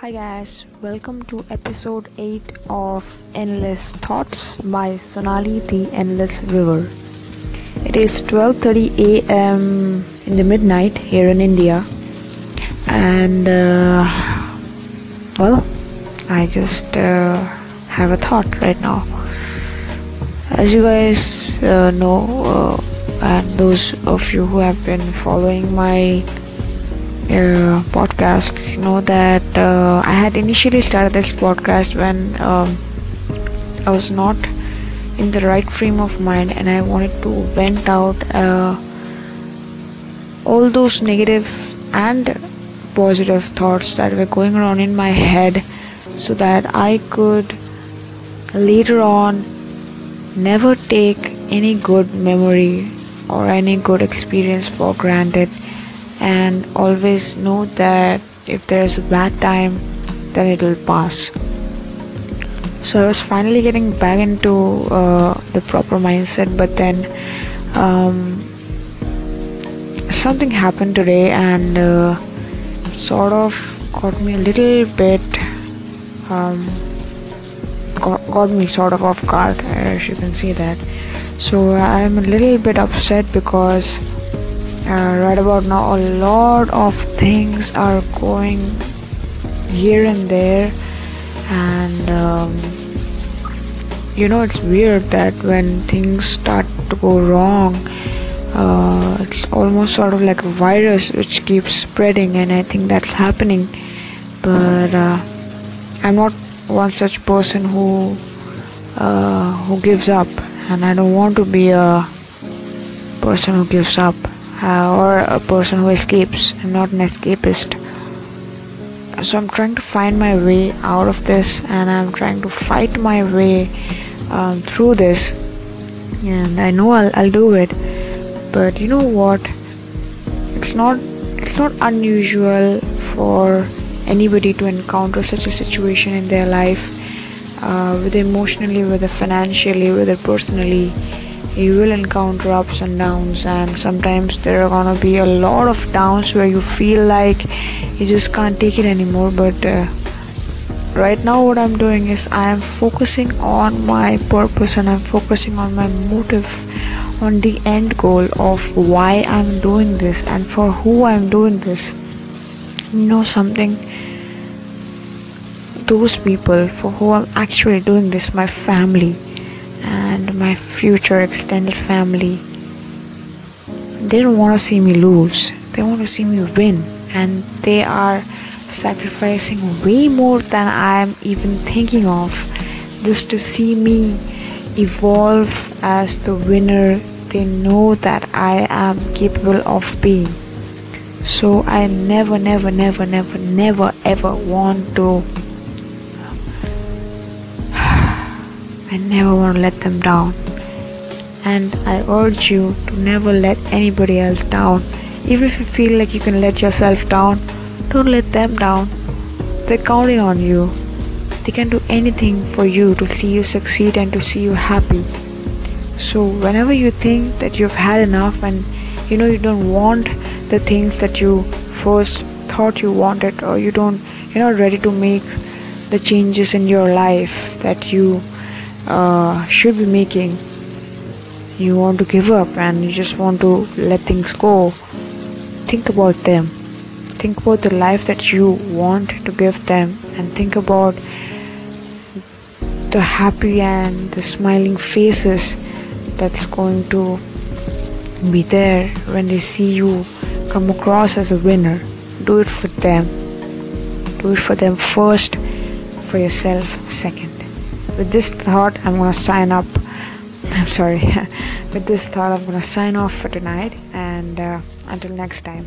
Hi guys, welcome to episode 8 of Endless Thoughts by Sonali the Endless River. It is 12:30 a.m. in the midnight here in India and uh, well, I just uh, have a thought right now. As you guys uh, know uh, and those of you who have been following my uh, podcast know that uh, I had initially started this podcast when um, I was not in the right frame of mind and I wanted to vent out uh, all those negative and positive thoughts that were going around in my head so that I could later on never take any good memory or any good experience for granted and always know that if there's a bad time then it will pass. So i was finally getting back into uh, the proper mindset but then um, something happened today and uh, sort of got me a little bit um, got, got me sort of off guard as you can see that. So i'm a little bit upset because right about now a lot of things are going here and there. And um, you know it's weird that when things start to go wrong uh, it's almost sort of like a virus which keeps spreading and i think that's happening. But uh, i'm not one such person who uh, who gives up. And i don't want to be a person who gives up uh, or a person who escapes. I'm not an escapist. So I'm trying to find my way out of this and I'm trying to fight my way um, through this. And I know I'll, I'll do it. But you know what? It's not it's not unusual for anybody to encounter such a situation in their life, uh, whether emotionally, whether financially, whether personally you will encounter ups and downs and sometimes there are gonna be a lot of downs where you feel like you just can't take it anymore but uh, right now what i'm doing is i am focusing on my purpose and i'm focusing on my motive on the end goal of why i'm doing this and for who i'm doing this. You know something? Those people for who i'm actually doing this my family and my future extended family. They don't want to see me lose. They want to see me win. And they are sacrificing way more than i'm even thinking of just to see me evolve as the winner they know that i am capable of being. So i never never never never never ever want to I never want to let them down. And I urge you to never let anybody else down. Even if you feel like you can let yourself down, don't let them down. They're counting on you. They can do anything for you to see you succeed and to see you happy. So, whenever you think that you've had enough and you know you don't want the things that you first thought you wanted, or you don't, you're not ready to make the changes in your life that you uh, should be making. You want to give up and you just want to let things go. Think about them. Think about the life that you want to give them and think about the happy and the smiling faces that's going to be there when they see you come across as a winner. Do it for them. Do it for them first for yourself second with this thought, I'm gonna sign up. I'm sorry. with this thought, I'm gonna sign off for tonight, and uh, until next time.